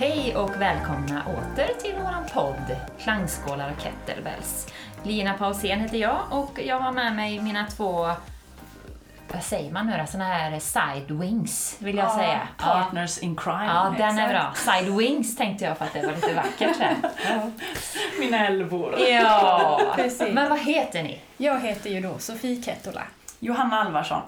Hej och välkomna åter till våran podd Klangskålar och kettlebells. Lina Pausén heter jag och jag har med mig mina två, vad säger man nu då, såna här side wings vill jag säga. Partners in crime. Ja, den är bra. Side wings tänkte jag för att det var lite vackert så här. Mina älvor. Ja, Precis. men vad heter ni? Jag heter ju då Sofie Kettola. Johanna Alvarsson.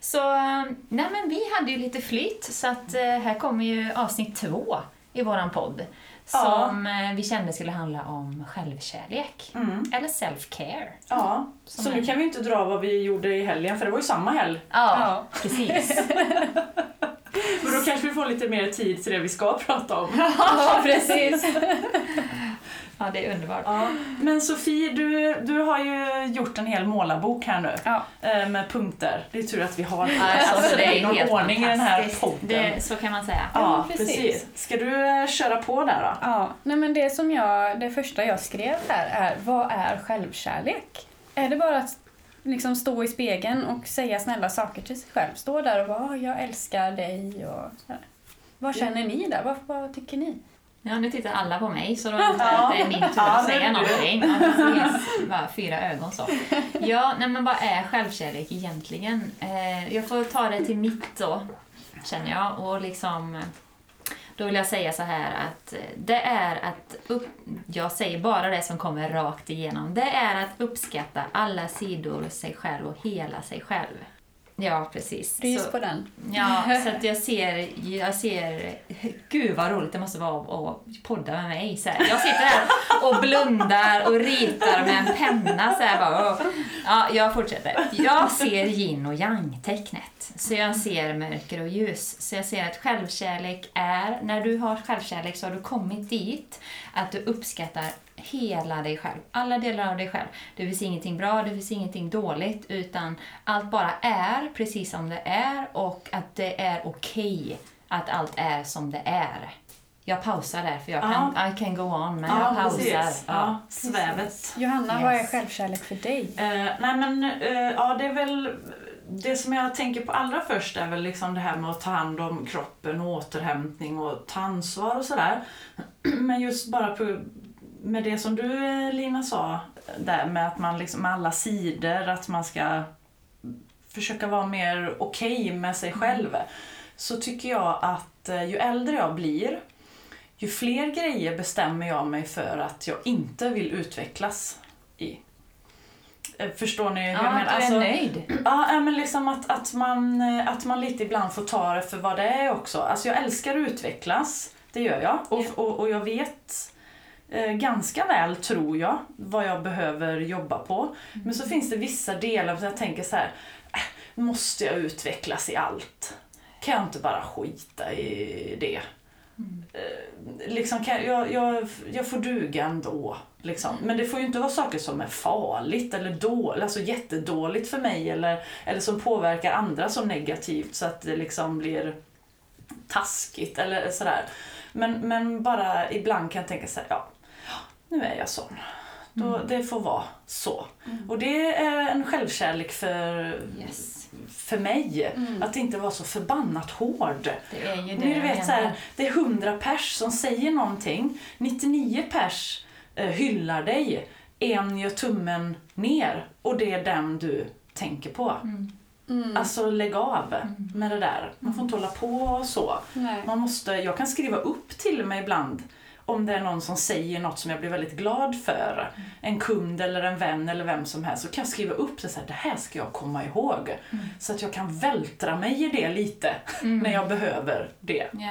Så, eh, nej men vi hade ju lite flyt så att eh, här kommer ju avsnitt två i våran podd. Ja. Som eh, vi kände skulle handla om självkärlek. Mm. Eller self-care. Ja, Som så nu kan vi inte dra vad vi gjorde i helgen, för det var ju samma helg. Ja, Ja. precis. Men då kanske vi får lite mer tid till det vi ska prata om. Ja, precis. Ja, det är underbart. Ja. Men Sofie, du, du har ju gjort en hel målarbok här nu. Ja. eh, Med punkter. Det är tur att vi har Alltså, alltså, det är någon ordning i den här podden. Det, så kan man säga. Ja, Ja, precis. precis. Ska du eh, köra på där då? Ja, nej men det som jag, det första jag skrev här är, vad är självkärlek? Är det bara att liksom stå i spegeln och säga snälla saker till sig själv? Stå där och bara, "Åh, jag älskar dig och sådär. Vad känner ni där? Vad, vad tycker ni? Ja, nu tittar alla på mig så jag Ja. det är min tur att säga någonting. Bara fyra ögon så. Ja, nej men vad är självkärlek egentligen? Eh, jag får ta det till mitt då, känner jag. Och liksom, då vill jag säga så här att eh, det är att, upp, jag säger bara det som kommer rakt igenom. Det är att uppskatta alla sidor sig själv och hela sig själv. Ja, precis. Rys Så- på den. Ja, så att jag ser, jag ser, gud vad roligt det måste vara att podda med mig. Så här. Jag sitter här och blundar och ritar med en penna. Så här, bara, och, ja, jag fortsätter. Jag ser yin och yang-tecknet. Så jag ser mörker och ljus. Så jag ser att självkärlek är, när du har självkärlek så har du kommit dit att du uppskattar hela dig själv. Alla delar av dig själv. Det finns ingenting bra, det finns ingenting dåligt, utan allt bara är precis som det är och att det är okej att allt är som det är. Jag pausar där, för jag kan, I can go on, men jag pausar. precis. Ja. Ja, svävet. Johanna, vad är Yes. självkärlek för dig? Eh, nej men, eh, ja det är väl det som jag tänker på allra först är väl liksom det här med att ta hand om kroppen och återhämtning och ta ansvar och sådär. Men just bara på, med det som du eh, Lina sa där med att man liksom med alla sidor att man ska försöka vara mer okej med sig själv. Så tycker jag att eh, ju äldre jag blir ju fler grejer bestämmer jag mig för att jag inte vill utvecklas i. Eh, Förstår ni hur jag Ja, menar? är Alltså, nöjd. Ja, men liksom att, att, man, att man lite ibland får ta det för vad det är också. Alltså jag älskar att utvecklas, det gör jag. Och, Ja. och, och jag vet ganska väl, tror jag, vad jag behöver jobba på. Men så finns det vissa delar där jag tänker så här, äh, måste jag utvecklas i allt? Kan jag inte bara skita i det? Eh, liksom kan jag, jag, jag får duga ändå. Liksom. Men det får ju inte vara saker som är farligt eller dåligt, alltså jättedåligt för mig eller, eller som påverkar andra så negativt så att det liksom blir taskigt eller sådär. Men, men bara ibland kan jag tänka så här, ja, nu är jag sån. Då, Det får vara så. Och det är en självkärlek för, Yes. för mig. Att inte vara så förbannat hård. Det är ju det Men du vet, så här, det är 100 pers som säger någonting. 99 pers eh, hyllar dig. En gör tummen ner och det är den du tänker på. Mm. Alltså lägg av med det där. Man får inte hålla på så. Nej. Man måste, jag kan skriva upp till mig ibland om det är någon som säger något som jag blir väldigt glad för. En kund eller en vän eller vem som helst. Så kan jag skriva upp det så här, det här ska jag komma ihåg. Så att jag kan vältra mig i det lite när jag behöver det. Ja.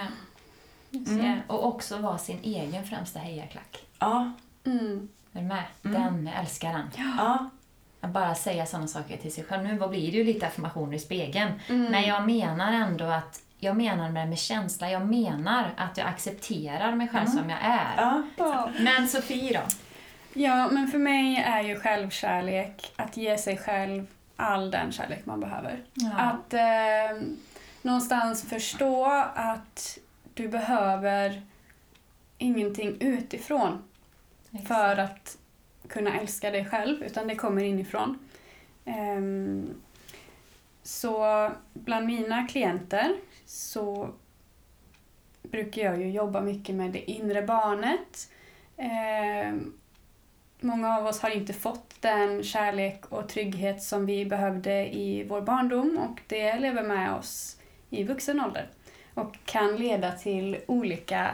Just Mm. Och också vara sin egen främsta hejaklack. Ja, Mm. Är du med? Mm. Den, jag älskar den. ja, Att bara säga sådana saker till sig själv. Nu blir det ju lite affirmationer i spegeln. Mm. Men jag menar ändå att jag menar med, med känsla. Jag menar att jag accepterar mig själv som jag är. ja. Ja. Men Sofie då? Ja, men för mig är ju självkärlek att ge sig själv all den kärlek man behöver. Att eh, någonstans förstå att du behöver ingenting utifrån för att kunna älska dig själv, utan det kommer inifrån. Ehm, så bland mina klienter så brukar jag ju jobba mycket med det inre barnet. Eh, många av oss har inte fått den kärlek och trygghet som vi behövde i vår barndom och det lever med oss i vuxen ålder och kan leda till olika,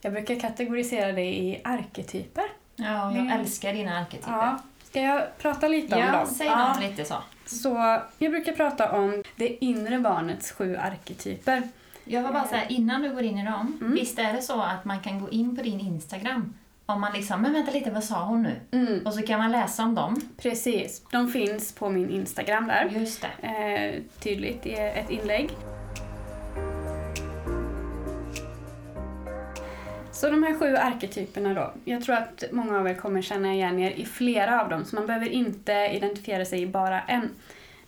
jag brukar kategorisera det i arketyper. Ja, jag Mm. älskar dina arketyper. Ja, ska jag prata lite om Ja, dem? säg Ja. något lite så. Så jag brukar prata om det inre barnets sju arketyper. Jag var bara säga innan du går in i dem, Mm. visst är det så att man kan gå in på din Instagram om man liksom, men vänta lite, vad sa hon nu? Mm, Och så kan man läsa om dem. precis, de finns på min Instagram där. Just det. Eh, tydligt i ett inlägg. Så de här sju arketyperna då. Jag tror att många av er kommer känna igen er i flera av dem, så man behöver inte identifiera sig i bara en.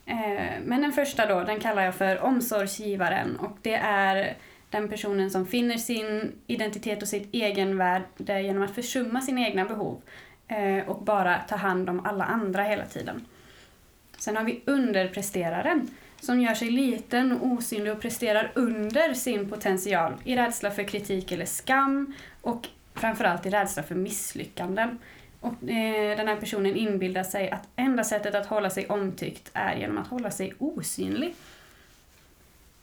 Eh, men den första då, den kallar jag för omsorgsgivaren och det är den personen som finner sin identitet och sitt egenvärde genom att försumma sina egna behov eh, och bara ta hand om alla andra hela tiden. Sen har vi underpresteraren som gör sig liten och osynlig och presterar under sin potential i rädsla för kritik eller skam och framförallt i rädsla för misslyckanden. Och eh, den här personen inbildar sig att enda sättet att hålla sig omtyckt är genom att hålla sig osynlig.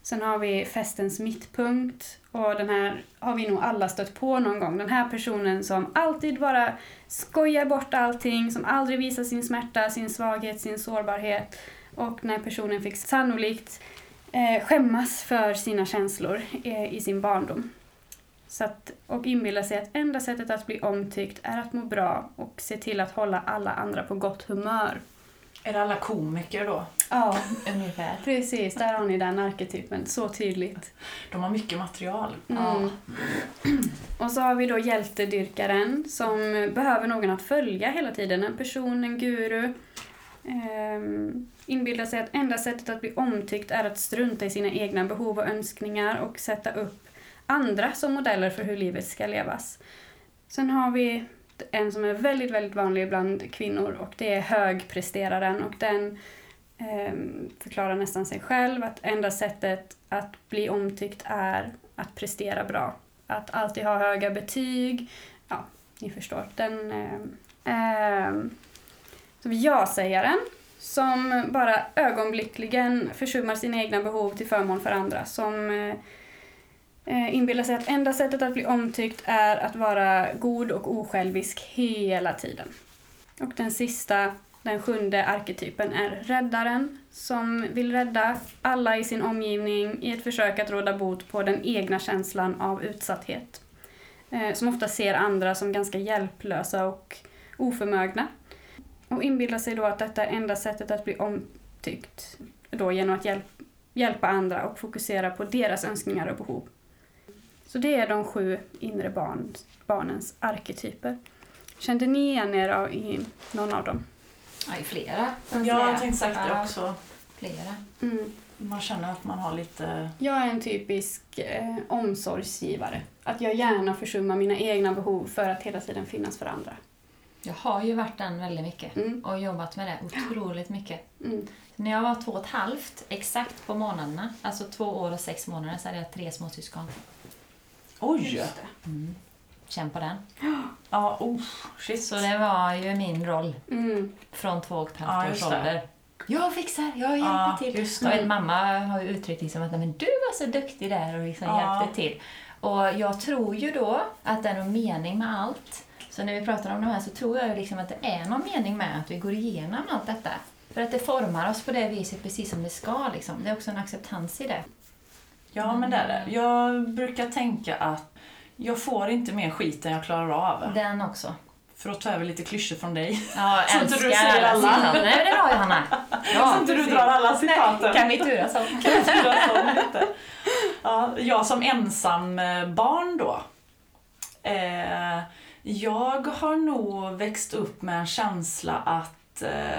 Sen har vi festens mittpunkt och den här har vi nog alla stött på någon gång. Den här personen som alltid bara skojar bort allting, som aldrig visar sin smärta, sin svaghet, sin sårbarhet. Och den här personen fick sannolikt eh, skämmas för sina känslor eh, i sin barndom. Så att, och inbilla sig att enda sättet att bli omtyckt är att må bra och se till att hålla alla andra på gott humör. Är det alla komiker då? Ja, Ungefär. precis. Där har ni den arketypen. Så tydligt. De har mycket material. Mm. Och så har vi då hjältedyrkaren som behöver någon att följa hela tiden. En person, en guru. Ehm, inbillar sig att enda sättet att bli omtyckt är att strunta i sina egna behov och önskningar och sätta upp andra som modeller för hur livet ska levas. Sen har vi en som är väldigt, väldigt vanlig bland kvinnor och det är högpresteraren och den eh, förklarar nästan sig själv att enda sättet att bli omtyckt är att prestera bra. Att alltid ha höga betyg. Ja, ni förstår. Den, eh, eh, så vi ja-sägaren som bara ögonblickligen försummar sina egna behov till förmån för andra. Som eh, eh, inbillar sig att enda sättet att bli omtyckt är att vara god och osjälvisk hela tiden. Och den sista, den sjunde arketypen är räddaren som vill rädda alla i sin omgivning i ett försök att råda bot på den egna känslan av utsatthet. Eh, som ofta ser andra som ganska hjälplösa och oförmögna. Och inbillar sig då att detta är enda sättet att bli omtyckt då genom att hjälp, hjälpa andra och fokusera på deras önskningar och behov. Så det är de sju inre barn, barnens arketyper. Kände ni igen er av- i någon av dem? Ja, i flera. Ja, jag tänkte sagt det också. Flera. Mm. Man känner att man har lite... Jag är en typisk eh, omsorgsgivare. Att jag gärna försummar mina egna behov för att hela tiden finnas för andra. Jag har ju varit den väldigt mycket Mm. och jobbat med det otroligt mycket. Mm. När jag var två och ett halvt, exakt på månaderna, alltså två år och sex månader, så hade jag tre småsyskon. Oj! Det. Känn på den. Ja, oh, shit. Så det var ju min roll Mm. från två och ett Ja, halvt års just det. ålder. Jag fixar, jag hjälper Ja, till. just Jag vet, mamma har ju uttryckt liksom att "Nej, men du var så duktig där och liksom Ja. hjälpte till. Och jag tror ju då att det är någon mening med allt. Så när vi pratar om de här så tror jag liksom att det är någon mening med att vi går igenom allt detta. För att det formar oss på det viset precis som det ska. Liksom. Det är också en acceptans i det. Ja, men det är det. Jag brukar tänka att jag får inte mer skit än jag klarar av. Den också. För att ta över lite klyschor från dig. Ja, Så inte du säger alla. citat. Nej, det var ju Hanna. Ja, Så inte du drar alla citaten. Kan vi turas om. Ja, jag som ensam eh, barn då. Eh, jag har nog växt upp med en känsla att... Eh,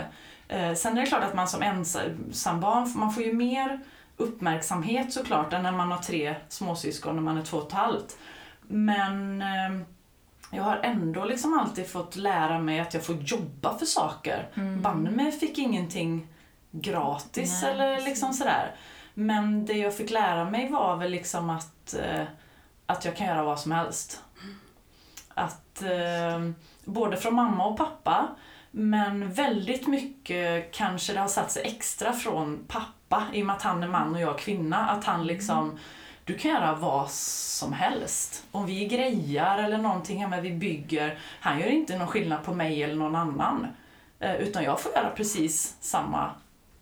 eh, sen är det klart att man som ensam barn, man får ju mer uppmärksamhet såklart än när man har tre småsyskon när man är två och ett halvt. Men eh, jag har ändå liksom alltid fått lära mig att jag får jobba för saker. Mm. Banne mig fick ingenting gratis Nej, eller precis. liksom sådär. Men det jag fick lära mig var väl liksom att eh, att jag kan göra vad som helst. Att eh, både från mamma och pappa, men väldigt mycket kanske det har satt sig extra från pappa i och med att han är man och jag är kvinna. Att han liksom, du kan göra vad som helst. Om vi grejar eller någonting hemma vi bygger, han gör inte någon skillnad på mig eller någon annan. Eh, utan jag får göra precis samma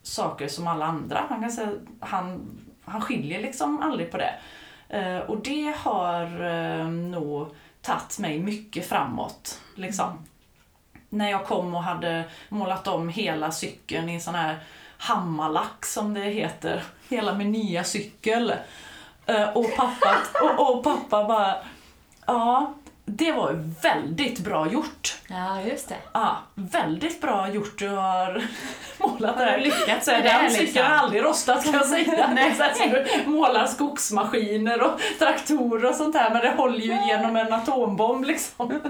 saker som alla andra. Han, kan säga, han, han skiljer liksom aldrig på det. Eh, och det har eh, nog tagit mig mycket framåt. Liksom. När jag kom och hade målat om hela cykeln i en sån här hammarlack som det heter. Hela min nya cykel. Eh, och pappa, och, och pappa bara, ja, det var ju väldigt bra gjort. Ja, just det. Ja, väldigt bra gjort du har målat det Har här. du lyckats med det, den liksom? cykeln har aldrig rostat kan jag säga. Nej. Så att du målar skogsmaskiner och traktorer och sånt här men det håller ju genom en atombomb liksom.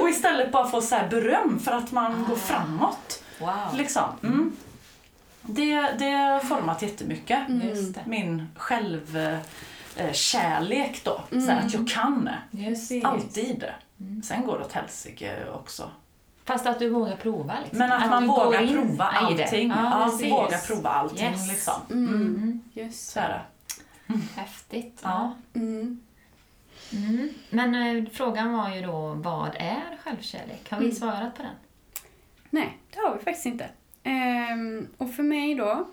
Och istället bara få så beröm för att man går framåt. Wow. Liksom. Mm. Det, det har format jättemycket. Just det. Min självkärlek då. Så här, att jag kan. Just det. Alltid. Sen går det åt helsike också. Fast att du vågar prova. Liksom. Men att man du går vågar in prova allting. Ja, Ja, precis. våga prova allting Yes. liksom. Mm. Mm. Just Så är det. Häftigt. Ja. Mm. Mm. Men eh, frågan var ju då, vad är självkärlek? Har vi Mm. svarat på den? Nej, det har vi faktiskt inte. Ehm, och för mig då,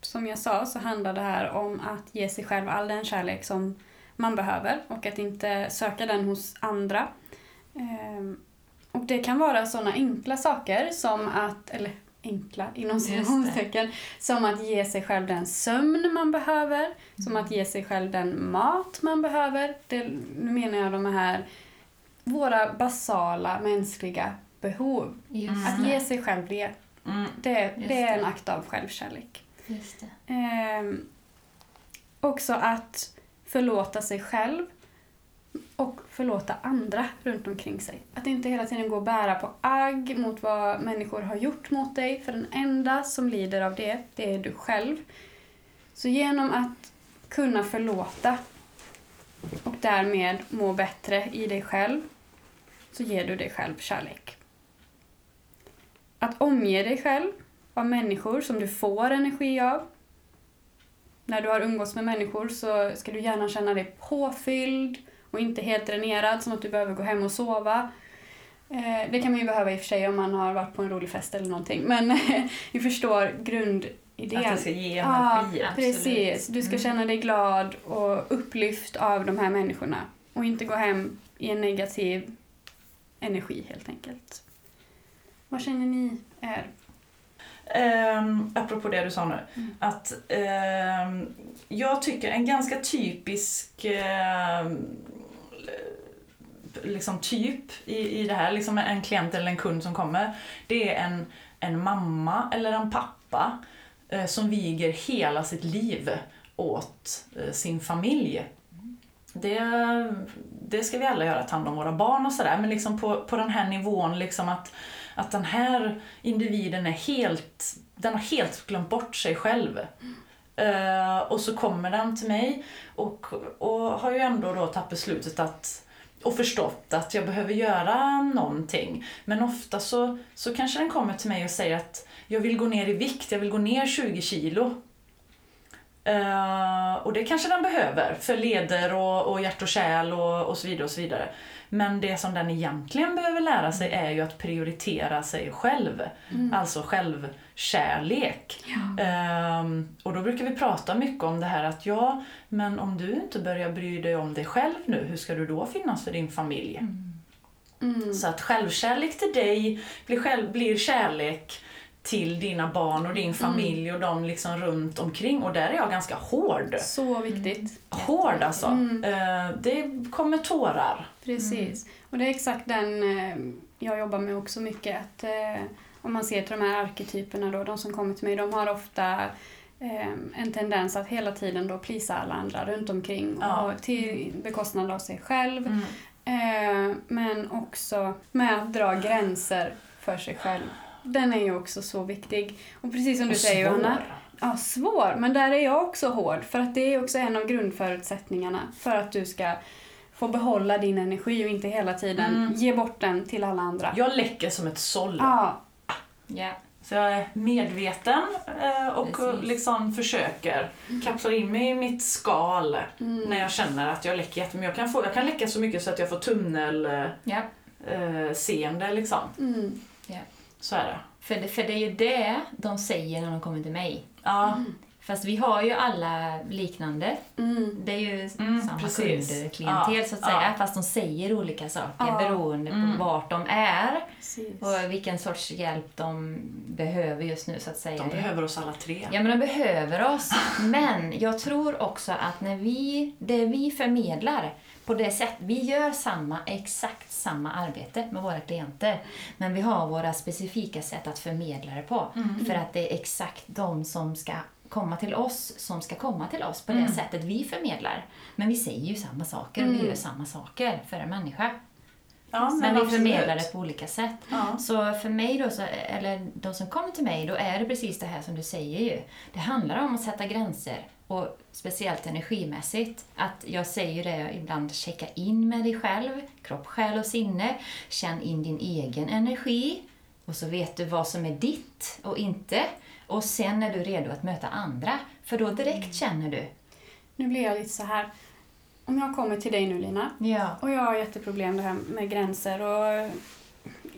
som jag sa, så handlar det här om att ge sig själv all den kärlek som man behöver och att inte söka den hos andra. Ehm, och det kan vara sådana enkla saker som att, eller enkla inom citationstecken, som att ge sig själv den sömn man behöver, som att ge sig själv den mat man behöver. Det, nu menar jag de här, våra basala mänskliga behov. Just Att det. ge sig själv det, Mm. det, det är en akt av självkärlek. Just det. Ehm, också att förlåta sig själv och förlåta andra runt omkring sig. Att inte hela tiden gå och bära på agg mot vad människor har gjort mot dig, för den enda som lider av det, det är du själv. Så genom att kunna förlåta och därmed må bättre i dig själv, så ger du dig själv kärlek. Att omge dig själv av människor som du får energi av. När du har umgåtts med människor så ska du gärna känna dig påfylld och inte helt dränerad, som att du behöver gå hem och sova. Eh, Det kan man ju behöva i och för sig om man har varit på en rolig fest eller någonting, men vi förstår grundidén. Att det ska ge Ja, energi. absolut. precis. Du ska Mm. känna dig glad och upplyft av de här människorna och inte gå hem i en negativ energi helt enkelt. Vad känner ni är? Um, apropå det du sa nu. Mm. Att ehm, jag tycker en ganska typisk ehm, liksom typ i, i det här, liksom en klient eller en kund som kommer. Det är en, en mamma eller en pappa eh, som viger hela sitt liv åt eh, sin familj. Det, det ska vi alla göra, ta hand om våra barn och sådär, men liksom på, på den här nivån liksom att, att den här individen är helt, den har helt glömt bort sig själv. Uh, och så kommer den till mig och, och har ju ändå då tagit beslutet att och förstått att jag behöver göra någonting. Men ofta så, så kanske den kommer till mig och säger att jag vill gå ner i vikt, jag vill gå ner 20 kilo. Eh, och det kanske den behöver för leder och, och hjärt och kärl och, och så vidare och så vidare. Men det som den egentligen behöver lära sig är ju att prioritera sig själv. Alltså självkärlek. Ehm, och då brukar vi prata mycket om det här att ja, men om du inte börjar bry dig om dig själv nu, hur ska du då finnas för din familj? Mm. Så att självkärlek till dig blir, själv, blir kärlek till dina barn och din familj och de liksom runt omkring. Och där är jag ganska hård. Så viktigt. Hård alltså. Mm. Eh, det kommer tårar. Precis. Och det är exakt den eh, jag jobbar med också mycket. Att, eh, om man ser till de här arketyperna då, de som kommer till mig, de har ofta en tendens att hela tiden då plisa alla andra runt omkring Ja. och till bekostnad av sig själv. Mm. Men också med att dra gränser för sig själv. Den är ju också så viktig. Och precis som du Och säger svår. Johanna, ja, svår, men där är jag också hård. För att det är också en av grundförutsättningarna för att du ska få behålla din energi och inte hela tiden Mm. ge bort den till alla andra. Jag läcker som ett såll. Ja, Ja. Så jag är medveten eh, och Precis. liksom försöker kapsla in mig i mitt skal Mm. när jag känner att jag läcker jättemycket. Jag kan, få, jag kan läcka så mycket så att jag får tunnelseende eh, seende, liksom. Mm. Så är det. För, det, för det är ju det de säger när de kommer till mig. Ja, Fast vi har ju alla liknande. Mm. Det är ju Mm, samma precis. kunder, klientel Ja, så att säga. ja. Fast de säger olika saker Ja. beroende Mm. på vart de är Precis. och vilken sorts hjälp de behöver just nu så att säga. de behöver oss alla tre. Ja, men de behöver oss. Men jag tror också att när vi, det vi förmedlar på det sätt, vi gör samma, exakt samma arbete med våra klienter. Men vi har våra specifika sätt att förmedla det på. För att det är exakt de som ska komma till oss som ska komma till oss på det sättet vi förmedlar. Men vi säger ju samma saker och vi gör samma saker för en människa. Ja, Men vi absolut. förmedlar det på olika sätt. Ja. Så för mig då, så, eller de som kommer till mig, då är det precis det här som du säger ju. Det handlar om att sätta gränser och speciellt energimässigt. Att jag säger det ibland, checka in med dig själv, kropp, själ och sinne. Känn in din egen energi och så vet du vad som är ditt och inte. Och sen är du redo att möta andra, för då direkt känner du. Nu blir jag lite så här. Om jag kommer till dig nu Lina Ja, och jag har jätteproblem det här med gränser och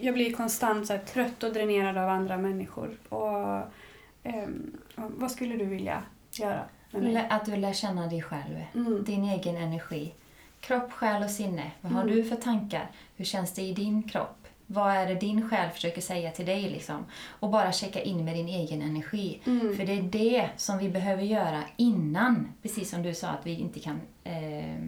jag blir konstant så trött och dränerad av andra människor. Och, ehm, vad skulle du vilja göra? Att du lär känna dig själv. Mm. din egen energi. Kropp, själ och sinne. Vad har Mm. du för tankar? Hur känns det i din kropp? Vad är det din själ försöker säga till dig? Liksom? Och bara checka in med din egen energi. Mm. För det är det som vi behöver göra innan, precis som du sa att vi inte kan eh,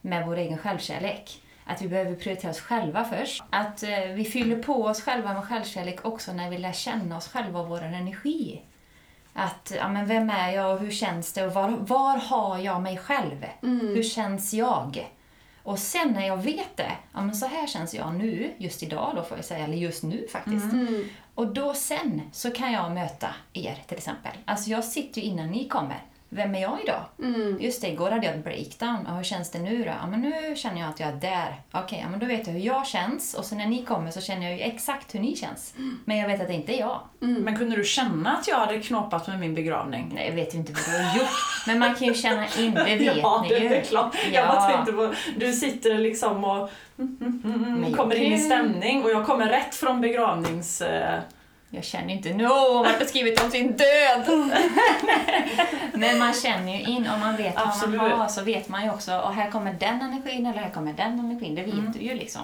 med vår egen självkärlek. Att vi behöver prioritera oss själva först. Att eh, vi fyller på oss själva med självkärlek också när vi lär känna oss själva och vår energi. Att, ja men vem är jag och hur känns det och var, var har jag mig själv? Mm. Hur känns jag? Och sen när jag vet det, ja men så här känns jag nu, just idag då får jag säga, eller just nu faktiskt. Mm. Och då sen så kan jag möta er till exempel. Alltså jag sitter ju innan ni kommer. Vem är jag idag? Mm. Just det, igår hade jag ett breakdown. Och hur känns det nu då? Ja, men nu känner jag att jag är där. Okej, ja, men då vet jag hur jag känns. Och sen när ni kommer så känner jag ju exakt hur ni känns. Men jag vet att det inte är jag. Men kunde du känna att jag hade knåpat med min begravning? Nej, jag vet ju inte vad du har gjort. Men man kan ju känna in, det vet ja, ni det ju. är klart. Jag Ja. bara tänkte på, du sitter liksom och mm, mm, mm, mm, jag kommer in i stämning och jag kommer rätt från begravnings... Eh, Jag känner inte no, hon har skrivit om sin död. Men man känner ju in, om man vet vad Absolut. man har så vet man ju också, och här kommer den energin eller här kommer den energin, det vet Mm. du ju liksom.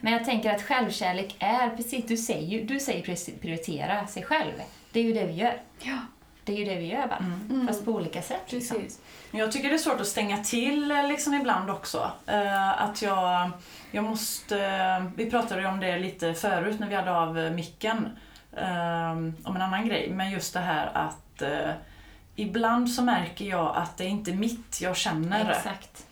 Men jag tänker att självkärlek är, precis, du säger ju du säger prioritera sig själv. Det är ju det vi gör. Ja, Det är ju det vi gör bara, Mm. fast på olika sätt. Liksom. precis. Jag tycker det är svårt att stänga till eh, liksom ibland också. Eh, att jag, jag måste... eh, Vi pratade ju om det lite förut när vi hade av micken. Eh, om en annan grej. Men just det här att eh, ibland så märker jag att det är inte mitt jag känner. Exakt.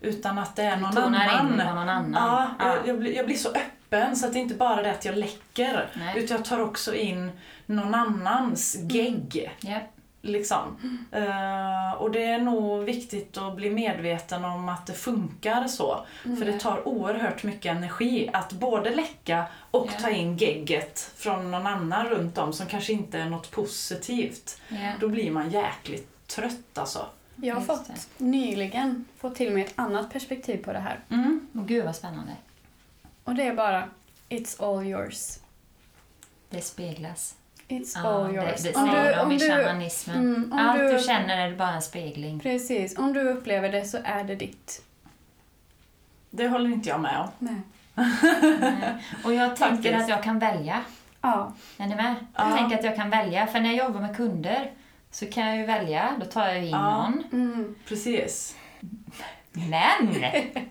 Utan att det är någon in annan. på någon annan. Ja, Ja. jag, jag, blir, jag blir så öppen så att det inte bara är det att jag läcker. Nej. Utan jag tar också in någon annans gegg. Ja. Liksom. Eh, och det är nog viktigt att bli medveten om att det funkar så. För det tar oerhört mycket energi att både läcka och Ja. ta in gegget från någon annan runt om som kanske inte är något positivt. Ja. Då blir man jäkligt trött alltså. Jag har fått nyligen fått till mig ett annat perspektiv på det här. Mm. Och gud vad spännande. Och det är bara It's all yours. Det speglas. It's Ja, all det, yours. det Om säger du- om du- shamanismen. Mm, om Allt du... du- känner är bara en spegling. Precis, om du upplever det så är det ditt. Det håller inte jag med om. Nej. Nej. Och jag tänker Faktiskt. att jag kan välja. Ja, Är ni med? Jag Ja. tänker att jag kan välja. För när jag jobbar med kunder så kan jag ju välja. Då tar jag in Ja. någon. mm, Precis. Men!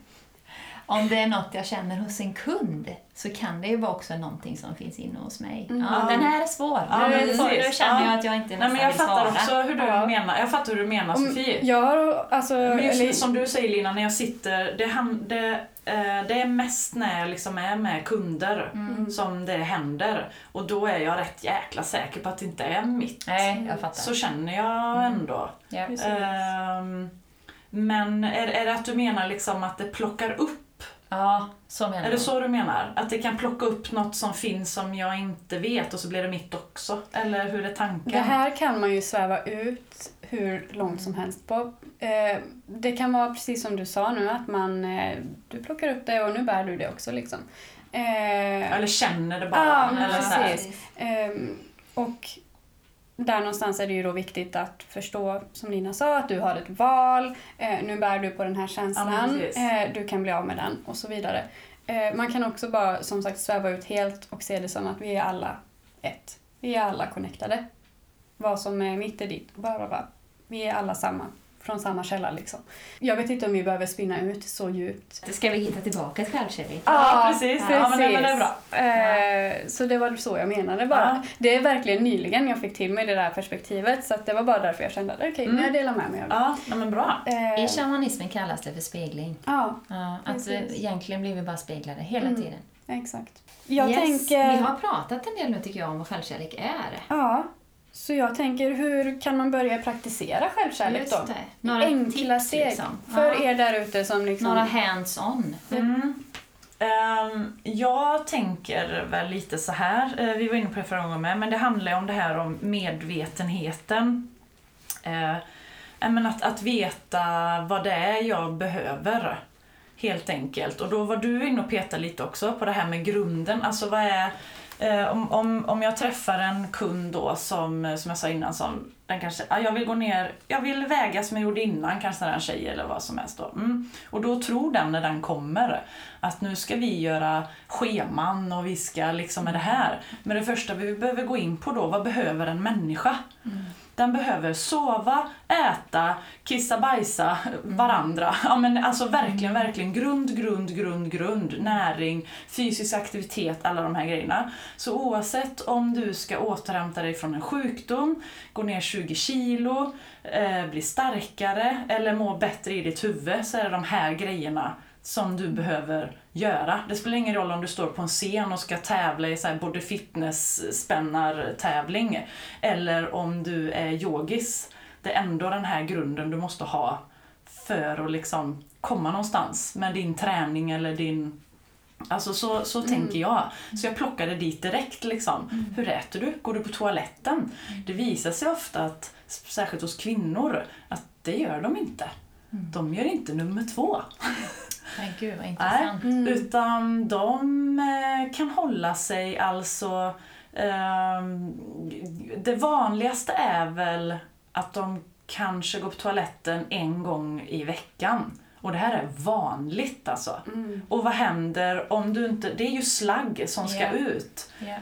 Om det är något jag känner hos en kund så kan det ju vara också någonting som finns inne hos mig. Mm. Ja, den här är svår. Ja, nu, nu, känner jag Ja. att jag inte Nej, nästan men jag vill fattar svara. också hur du Ja. menar. Jag fattar hur du menar om, Sofie. jag har alltså... Men just eller- som du säger Lina, när jag sitter, det, det Eh, det är mest när jag liksom är med kunder Mm. som det händer. Och då är jag rätt jäkla säker på att det inte är mitt. Nej, jag fattar. Så känner jag ändå. ja. Precis. Ehm, men är, är det att du menar liksom att det plockar upp? Ja, så menar Är det så du menar? Att det kan plocka upp något som finns som jag inte vet och så blir det mitt också? Eller hur är tanken? Det här kan man ju sväva ut hur långt som helst på. Eh, det kan vara precis som du sa nu, att man, eh, du plockar upp det och nu bär du det också. Liksom. Eh, Eller känner det bara? Ja, men eller så här. precis. Ehm, och där någonstans är det ju då viktigt att förstå, som Lina sa, att du har ett val. Eh, nu bär du på den här känslan. eh, du kan bli av med den och så vidare. Eh, man kan också bara som sagt sväva ut helt och se det som att vi är alla ett. Vi är alla connectade. Vad som är mitt är ditt. Bla, bla. Vi är alla samma. Från samma källa liksom. Jag vet inte om vi behöver spinna ut så djupt. Ska vi hitta tillbaka till självkärlek? Ja, precis. Ja, men det- men det är bra. Eh, så det var så jag menade bara. Ja. Det är verkligen nyligen jag fick till mig det där perspektivet så att det var bara därför jag kände att okej, Mm. nu jag delar med mig av det. Ja, nej, men bra. Eh, I shamanismen kallas det för spegling. ja, Ja, att Precis. eh, egentligen blir vi bara speglade hela Mm. tiden. exakt. Jag yes, tänker... Vi har pratat en del nu tycker jag om vad självkärlek är. Ja, så jag tänker hur kan man börja praktisera självkärlek då? Några Enkla tips, steg liksom. för Ja. er där ute som liksom... Några hands-on. Mm. Ehm, jag tänker väl lite så här, eh, vi var inne på det förra gången med, men det handlar ju om det här om medvetenheten. Uh, men att, att veta vad det är jag behöver, helt enkelt. Och då var du inne och petade lite också på det här med grunden, alltså vad är Eh, om, om, om jag träffar en kund då som, eh, som jag sa innan som den kanske, ja, jag vill gå ner, jag vill väga som jag gjorde innan, kanske när en tjej eller vad som helst då. Mm. Och då tror den när den kommer att nu ska vi göra scheman och vi ska liksom med det här. Men det första vi behöver gå in på då, vad behöver en människa? Den behöver sova, äta, kissa, bajsa varandra. Ja, men alltså verkligen, verkligen grund, grund, grund, grund. Näring, fysisk aktivitet, alla de här grejerna. Så oavsett om du ska återhämta dig från en sjukdom, gå ner 20 kilo, eh, bli starkare eller må bättre i ditt huvud så är det de här grejerna som du behöver göra. Det spelar ingen roll om du står på en scen och ska tävla i så här body fitness-spännartävling eller om du är yogis. Det är ändå den här grunden du måste ha för att liksom komma någonstans med din träning eller din Alltså så, så tänker jag. Så jag plockade dit direkt liksom. Hur äter du? Går du på toaletten? Det visar sig ofta att, särskilt hos kvinnor, att det gör de inte. De gör inte nummer två. Men gud vad intressant. Mm. Utan de eh, kan hålla sig alltså... ehm, det vanligaste är väl att de kanske går på toaletten en gång i veckan. Och det här är vanligt alltså. Mm. Och vad händer om du inte... Det är ju slagg som ska Ja. ut. Ja.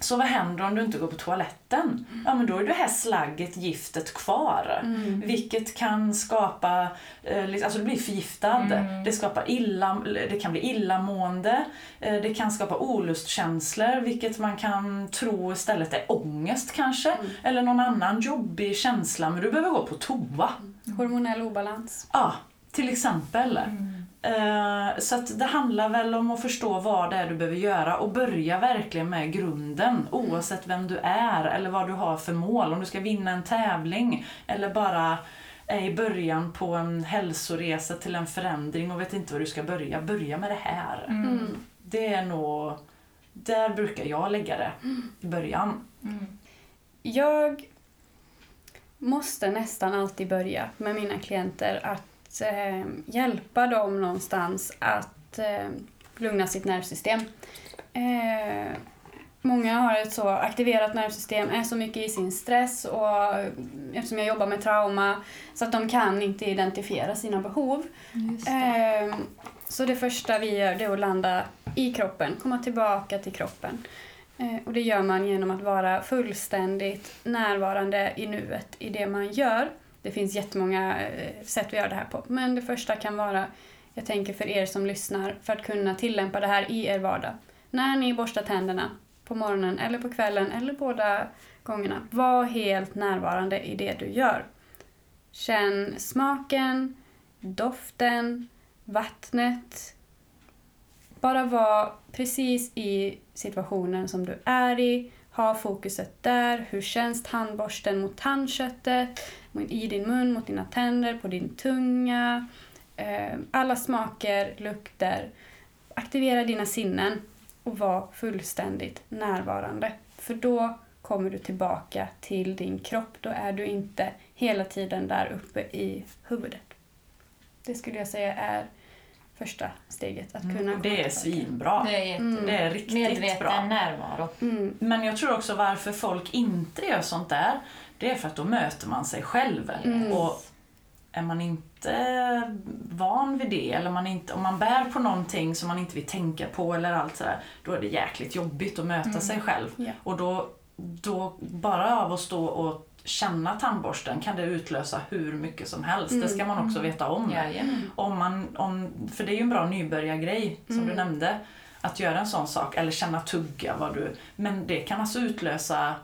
Så vad händer om du inte går på toaletten? Ja men då är det här slagget, giftet kvar. Mm. Vilket kan skapa, eh, alltså du blir förgiftad, Mm. det, skapar illa, det kan bli illamående, eh, det kan skapa olustkänslor vilket man kan tro istället är ångest kanske. Mm. Eller någon annan jobbig känsla, men du behöver gå på toa. Hormonell obalans. Ja, till exempel. Mm. Eh, Så att det handlar väl om att förstå vad det är du behöver göra och börja verkligen med grunden oavsett vem du är eller vad du har för mål. Om du ska vinna en tävling eller bara är i början på en hälsoresa till en förändring och vet inte var du ska börja. Börja med det här. Mm. Det är nog... Där brukar jag lägga det i början. Mm. Jag måste nästan alltid börja med mina klienter att eh, hjälpa dem någonstans att eh, lugna sitt nervsystem. Eh, många har ett så aktiverat nervsystem, är så mycket i sin stress och eftersom jag jobbar med trauma så att de kan inte identifiera sina behov. Det. Ehm, Så det första vi gör det är att landa i kroppen, komma tillbaka till kroppen. Eh, Och det gör man genom att vara fullständigt närvarande i nuet i det man gör. Det finns jättemånga eh, sätt att göra det här på. Men det första kan vara, jag tänker för er som lyssnar, för att kunna tillämpa det här i er vardag. När ni borstar tänderna på morgonen eller på kvällen eller båda gångerna, var helt närvarande i det du gör. Känn smaken, doften, vattnet, Bara var precis i situationen som du är i. Ha fokuset där. Hur känns tandborsten mot tandköttet? I din mun, mot dina tänder, på din tunga. Ehm, alla smaker, lukter. Aktivera dina sinnen och var fullständigt närvarande. För då kommer du tillbaka till din kropp. Då är du inte hela tiden där uppe i huvudet. Det skulle jag säga är första steget. Att kunna Mm, det är svinbra. Det är jättebra. Mm. Det är riktigt Medveten bra. närvaro. Mm. Men jag tror också varför folk inte gör sånt där, det är för att då möter man sig själv. Mm. Och är man inte van vid det, eller man inte, om man bär på någonting som man inte vill tänka på eller allt sådär, då är det jäkligt jobbigt att möta sig själv. Ja. Och då, då, bara av att stå och känna tandborsten kan det utlösa hur mycket som helst. Det ska man också veta om. Jajamän. Om man, om, för det är ju en bra nybörjargrej, som Mm. du nämnde. Att göra en sån sak, eller känna tugga. Vad du, men det kan alltså utlösa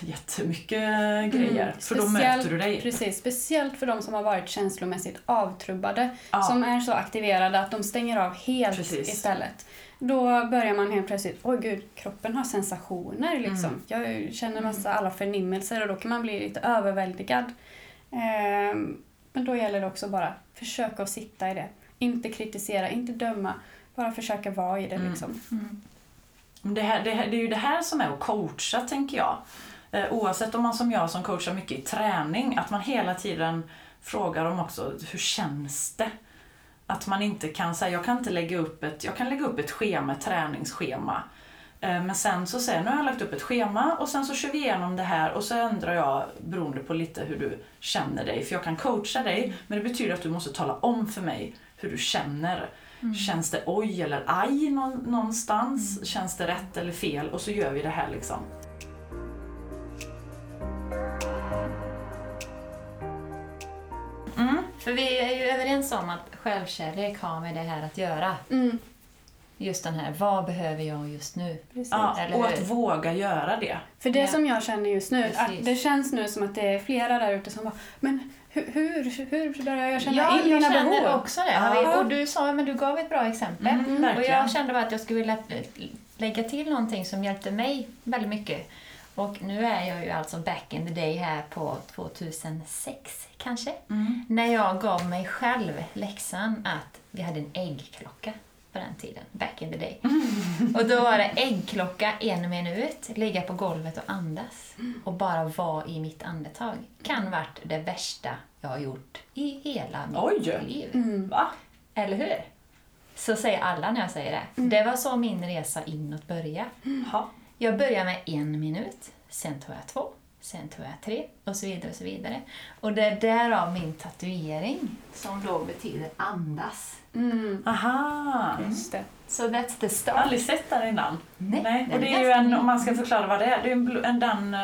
jättemycket grejer. För då möter du dig. Mm. Precis, speciellt för de som har varit känslomässigt avtrubbade. Ja. Som är så aktiverade att de stänger av helt Precis. istället. Då börjar man helt plötsligt, oj gud, kroppen har sensationer liksom. Mm. Jag känner massa alla förnimmelser och då kan man bli lite överväldigad. Ehm, men då gäller det också bara försöka att sitta i det. Inte kritisera, inte döma. Bara försöka vara i det Mm. liksom. Men det, här, det, här, det är ju det här som är att coacha, tänker jag. Eh, oavsett om man som jag som coachar mycket i träning, att man hela tiden frågar om också, hur känns det? Att man inte kan säga, jag kan inte lägga upp ett, jag kan lägga upp ett schema, ett träningsschema. Eh, men sen så säger jag, nu har jag lagt upp ett schema och sen så kör vi igenom det här och så ändrar jag beroende på lite hur du känner dig. För jag kan coacha dig, men det betyder att du måste tala om för mig hur du känner. Känns det oj eller aj nå- någonstans? Känns det rätt eller fel? Och så gör vi det här liksom. Mm. För vi är ju överens om att självkärlek har med det här att göra. Mm, Just den här, vad behöver jag just nu? Ja, och att våga göra det. För det Ja. som jag känner just nu, Precis. att det känns nu som att det är flera där ute som bara Men hur, hur, hur börjar jag känna Ja, in jag mina känner behov? också det. Ja. Och du sa, men du gav ett bra exempel. Mm, Och jag kände bara att jag skulle vilja lägga till någonting som hjälpte mig väldigt mycket. Och nu är jag ju alltså back in the day här på 2006 kanske. Mm. När jag gav mig själv läxan att vi hade en äggklocka på den tiden, back in the day. Och då var det äggklocka en minut, ligga på golvet och andas. Och bara vara i mitt andetag. Kan varit det värsta jag har gjort i hela mitt Oj. liv. Mm. Va? Eller hur? Så säger alla när jag säger det. Det var så min resa inåt började. Ha. Jag började med en minut, sen tog jag två, sen tog jag tre och så vidare och så vidare. Och det är därav min tatuering som då betyder andas. Mm, Aha! just det. Så that's the Jag har start. aldrig sett den innan. Nej, Nej. Och det är ju en, om man ska förklara vad det är, det är en, en, den,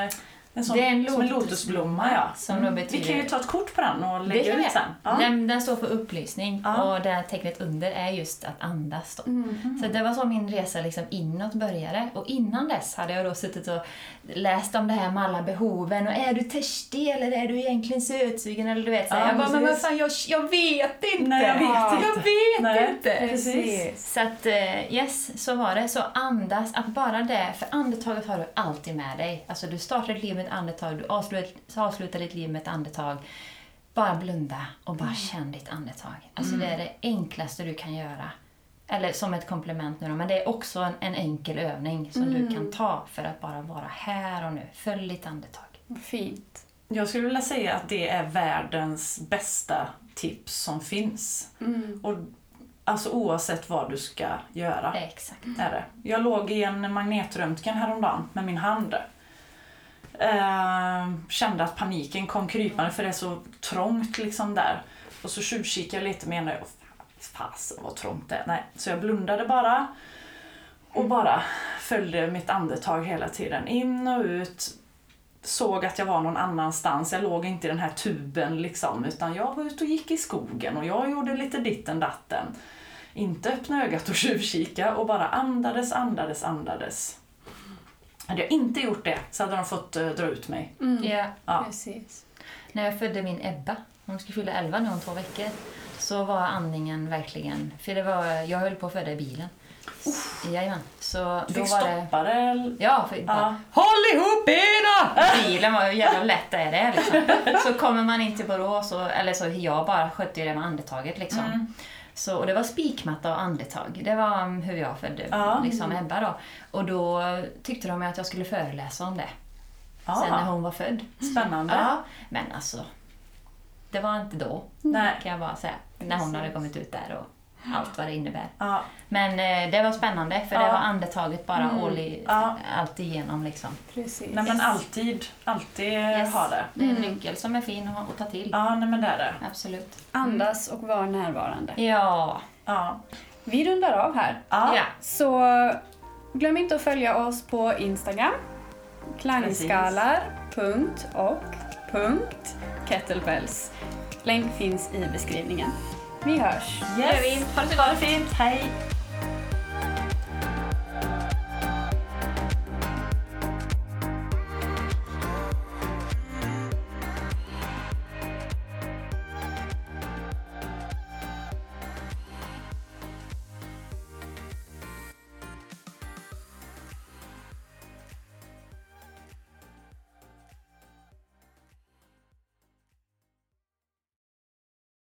en sån, Det är en som en lotusblomma. Ja. som Mm. betyder- Vi kan ju ta ett kort på den och lägga ut sen. Ja. Den, den står för upplysning Ja. och det här tecknet under är just att andas. Mm. Så det var så min resa liksom inåt började. Och innan dess hade jag då suttit och läst om det här med alla behoven. Och är du törstig eller är du egentligen sötsugen? Eller du vet, så. Ja, jag bara, men vad fan, jag, jag vet inte! Nej, jag vet Jag inte. vet Nej. inte! Precis. Så att, eh, yes, så var det. Så andas, att bara det, för andetaget har du alltid med dig. Alltså du startar ditt liv med ett andetag, du avslutar, avslutar ditt liv med ett andetag. Bara blunda och bara känn ditt andetag. Alltså det är det enklaste du kan göra. Eller som ett komplement nu då, men det är också en, en enkel övning som du kan ta för att bara vara här och nu. Följ ditt andetag. Fint. Jag skulle vilja säga att det är världens bästa tips som finns. Mm. Och, alltså oavsett vad du ska göra. Exakt. Är det. Jag låg i en magnetröntgen häromdagen med min hand. Eh, kände att paniken kom krypande för det är så trångt liksom där. Och så tjuvkikade jag lite mer och fasen vad trångt det är. Nej. Så jag blundade bara och bara följde mitt andetag hela tiden. In och ut. Såg att jag var någon annanstans. Jag låg inte i den här tuben liksom. Utan jag var ute och gick i skogen och jag gjorde lite ditten datten. Inte öppna ögat och tjuvkika och bara andades, andades, andades. Hade jag inte gjort det så hade de fått eh, dra ut mig. Mm. Ja. Ja. Precis. När jag födde min Ebba, hon skulle fylla 11 nu om två veckor, så var andningen verkligen... För det var, jag höll på att föda i bilen. Jajamän. Så Du då fick var stoppa det... det? eller? Ja, för Ja. Håll ihop benen! Bilen var ju jävla lätt är det liksom. Så kommer man in till Borås, och, eller så jag bara skötte ju det med andetaget liksom. Mm. Så, och det var spikmatta och andetag. Det var um, hur jag födde Ja. liksom Ebba då. Och då tyckte de att jag skulle föreläsa om det. Ja. Sen när hon var född. Spännande. Ja, men alltså. Det var inte då, Nej. kan jag bara säga. När hon hade kommit ut där och allt vad det innebär. Ja. Men eh, det var spännande för det Ja. var andetaget bara Mm. all i, Ja. allt igenom liksom. Precis. Nej men Yes. alltid, alltid Yes. ha det. Det är en Mm. nyckel som är fin att, att ta till. Ja, nej men det är det. Absolut. Andas och var närvarande. Ja. Ja. Vi rundar av här. Ja. ja. Så glöm inte att följa oss på Instagram. Klangskalar.och.kettlebells. Länk finns i beskrivningen. Vi hörs! Yes. Det. Ha det så Ha det fint, hej!